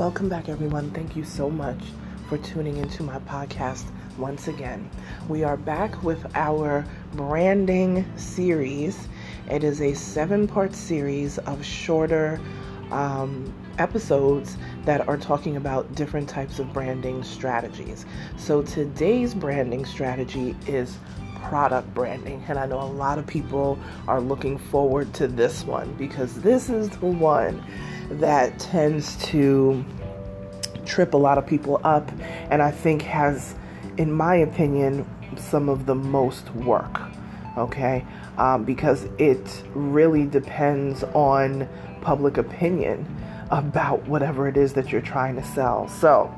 Welcome back, everyone. Thank you so much for tuning into my podcast once again. We are back with our branding series. It is a seven part series of shorter um, episodes that are talking about different types of branding strategies. So today's branding strategy is product branding, and I know a lot of people are looking forward to this one because this is the one that tends to trip a lot of people up and I think has, in my opinion, some of the most work. Okay, um, because it really depends on public opinion about whatever it is that you're trying to sell. So,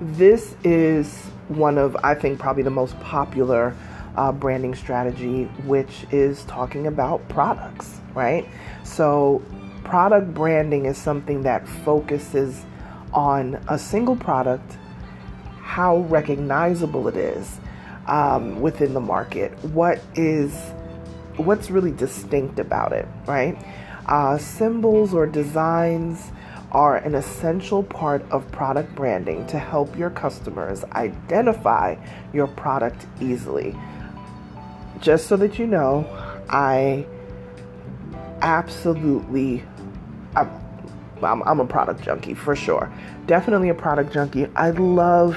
this is one of, I think, probably the most popular uh, branding strategy, which is talking about products, right? So, product branding is something that focuses on a single product, how recognizable it is um, within the market, what is what's really distinct about it, right? Uh, symbols or designs are an essential part of product branding to help your customers identify your product easily. Just so that you know, I absolutely, I'm, I'm, a product junkie for sure. Definitely a product junkie. I love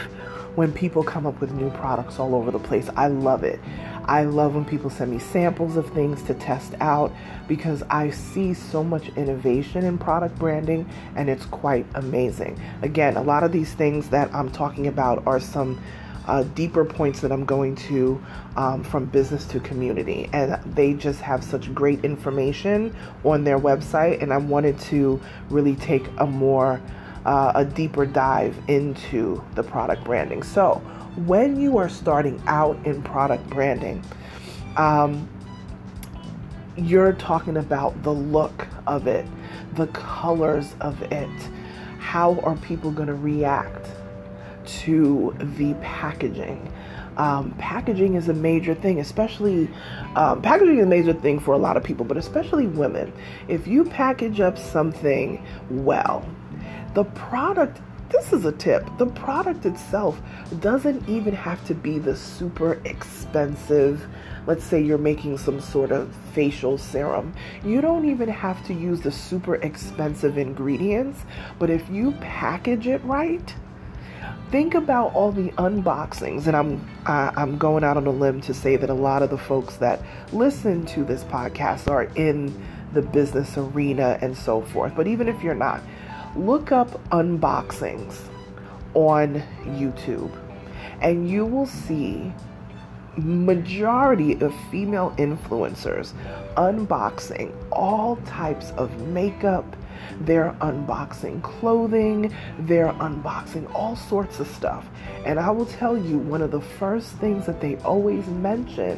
when people come up with new products all over the place. I love it. I love when people send me samples of things to test out because I see so much innovation in product branding and it's quite amazing. Again, a lot of these things that I'm talking about are some uh, deeper points that I'm going to um, from business to community. And they just have such great information on their website. And I wanted to really take a more, uh, a deeper dive into the product branding. So when you are starting out in product branding, um, you're talking about the look of it, the colors of it. How are people going to react? To the packaging. Um, packaging is a major thing, especially um, packaging is a major thing for a lot of people, but especially women. If you package up something well, the product this is a tip. The product itself doesn't even have to be the super expensive. Let's say you're making some sort of facial serum. You don't even have to use the super expensive ingredients, but if you package it right, think about all the unboxings and i'm i'm going out on a limb to say that a lot of the folks that listen to this podcast are in the business arena and so forth. But even if you're not look up unboxings on youtube and you will see majority of female influencers unboxing all types of makeup they're unboxing clothing, they're unboxing all sorts of stuff. And I will tell you, one of the first things that they always mention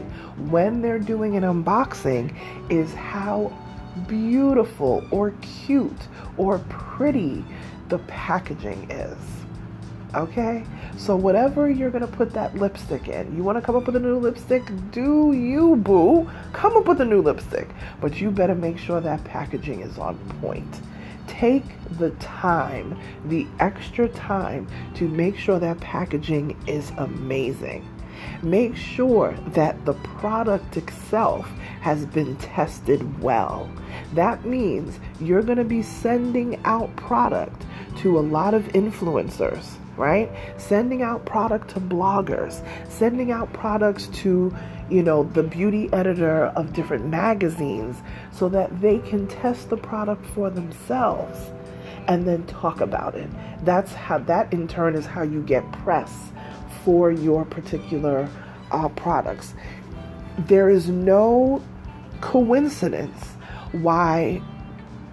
when they're doing an unboxing is how beautiful or cute or pretty the packaging is. Okay? So, whatever you're going to put that lipstick in, you want to come up with a new lipstick? Do you, boo? Come up with a new lipstick. But you better make sure that packaging is on point take the time, the extra time to make sure that packaging is amazing. Make sure that the product itself has been tested well. That means you're going to be sending out product to a lot of influencers, right? Sending out product to bloggers, sending out products to you know, the beauty editor of different magazines so that they can test the product for themselves and then talk about it. That's how that in turn is how you get press for your particular uh, products. There is no coincidence why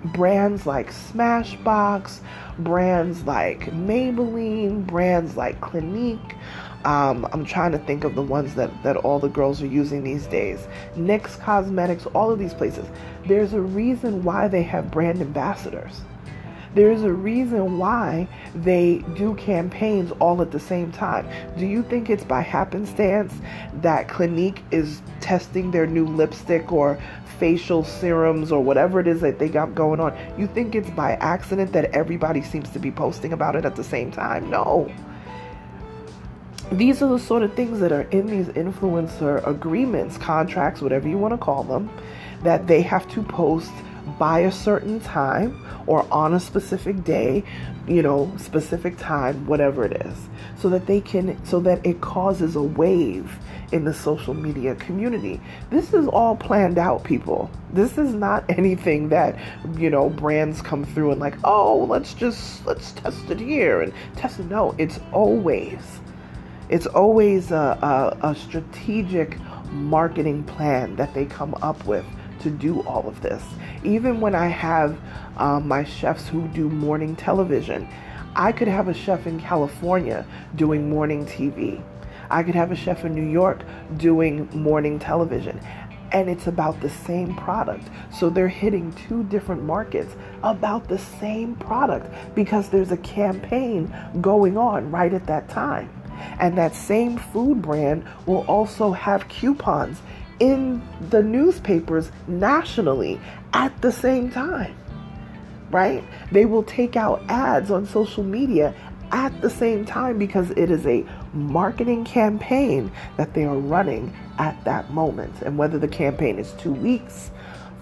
brands like Smashbox, brands like Maybelline, brands like Clinique. Um, I'm trying to think of the ones that, that all the girls are using these days. NYX Cosmetics, all of these places. There's a reason why they have brand ambassadors. There's a reason why they do campaigns all at the same time. Do you think it's by happenstance that Clinique is testing their new lipstick or facial serums or whatever it is that they got going on? You think it's by accident that everybody seems to be posting about it at the same time? No these are the sort of things that are in these influencer agreements, contracts, whatever you want to call them, that they have to post by a certain time or on a specific day, you know, specific time, whatever it is, so that they can, so that it causes a wave in the social media community. This is all planned out, people. This is not anything that, you know, brands come through and like, oh, let's just, let's test it here and test it. No, it's always it's always a, a, a strategic marketing plan that they come up with to do all of this. Even when I have um, my chefs who do morning television, I could have a chef in California doing morning TV. I could have a chef in New York doing morning television. And it's about the same product. So they're hitting two different markets about the same product because there's a campaign going on right at that time. And that same food brand will also have coupons in the newspapers nationally at the same time. Right? They will take out ads on social media at the same time because it is a marketing campaign that they are running at that moment. And whether the campaign is two weeks,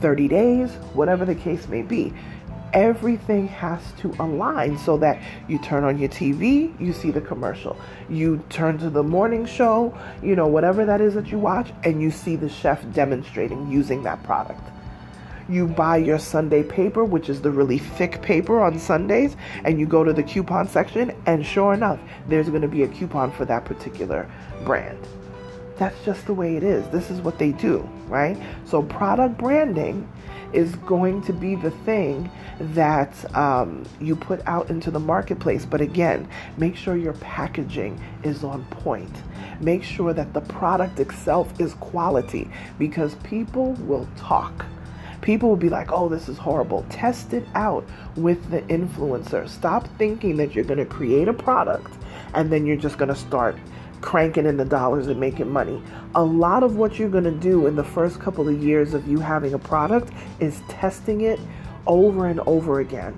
30 days, whatever the case may be, everything has to align so that you turn on your TV, you see the commercial. You turn to the morning show, you know, whatever that is that you watch, and you see the chef demonstrating using that product. You buy your Sunday paper, which is the really thick paper on Sundays, and you go to the coupon section, and sure enough, there's going to be a coupon for that particular brand. That's just the way it is. This is what they do, right? So, product branding is going to be the thing that um, you put out into the marketplace. But again, make sure your packaging is on point. Make sure that the product itself is quality because people will talk. People will be like, oh, this is horrible. Test it out with the influencer. Stop thinking that you're going to create a product and then you're just going to start cranking in the dollars and making money. A lot of what you're going to do in the first couple of years of you having a product is testing it over and over again.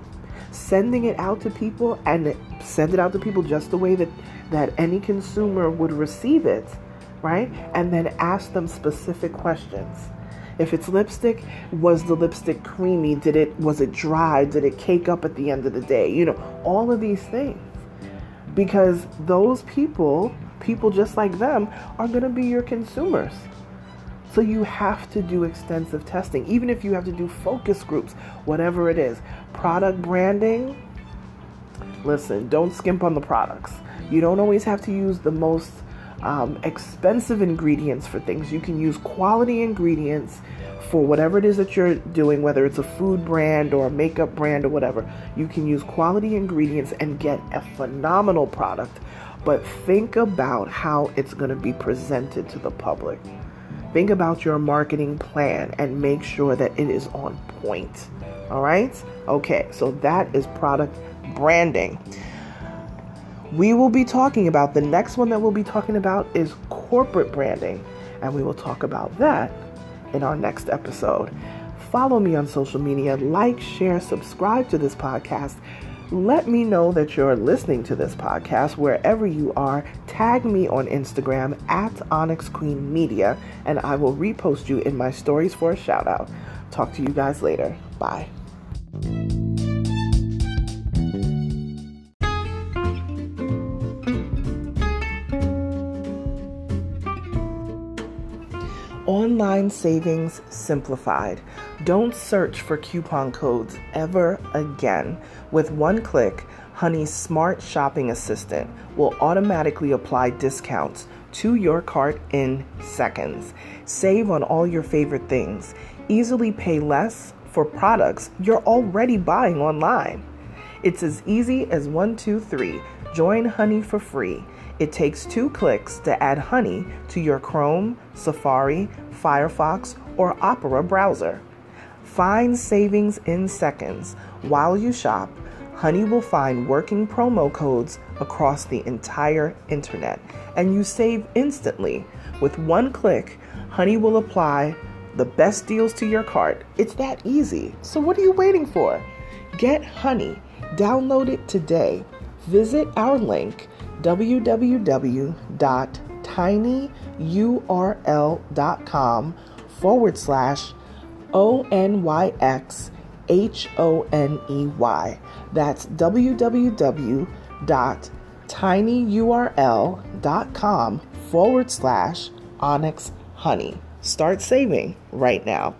Sending it out to people and send it out to people just the way that, that any consumer would receive it, right? And then ask them specific questions. If it's lipstick, was the lipstick creamy? Did it was it dry? Did it cake up at the end of the day? You know, all of these things. Because those people people just like them are going to be your consumers. So you have to do extensive testing, even if you have to do focus groups, whatever it is. Product branding, listen, don't skimp on the products. You don't always have to use the most um, expensive ingredients for things. You can use quality ingredients for whatever it is that you're doing, whether it's a food brand or a makeup brand or whatever. You can use quality ingredients and get a phenomenal product but think about how it's going to be presented to the public. Think about your marketing plan and make sure that it is on point. All right? Okay, so that is product branding. We will be talking about the next one that we'll be talking about is corporate branding, and we will talk about that in our next episode. Follow me on social media, like, share, subscribe to this podcast let me know that you're listening to this podcast wherever you are. Tag me on Instagram at Onyx Queen Media, and I will repost you in my stories for a shout out. Talk to you guys later. Bye. Online savings simplified. Don't search for coupon codes ever again. With one click, Honey's smart shopping assistant will automatically apply discounts to your cart in seconds. Save on all your favorite things. Easily pay less for products you're already buying online. It's as easy as one, two, three. Join Honey for free. It takes two clicks to add Honey to your Chrome, Safari, Firefox, or Opera browser. Find savings in seconds. While you shop, Honey will find working promo codes across the entire internet, and you save instantly. With one click, Honey will apply the best deals to your cart. It's that easy. So, what are you waiting for? Get Honey. Download it today. Visit our link www.tinyurl.com forward slash O N Y X H O N E Y. That's www.tinyurl.com forward slash onyx honey. Start saving right now.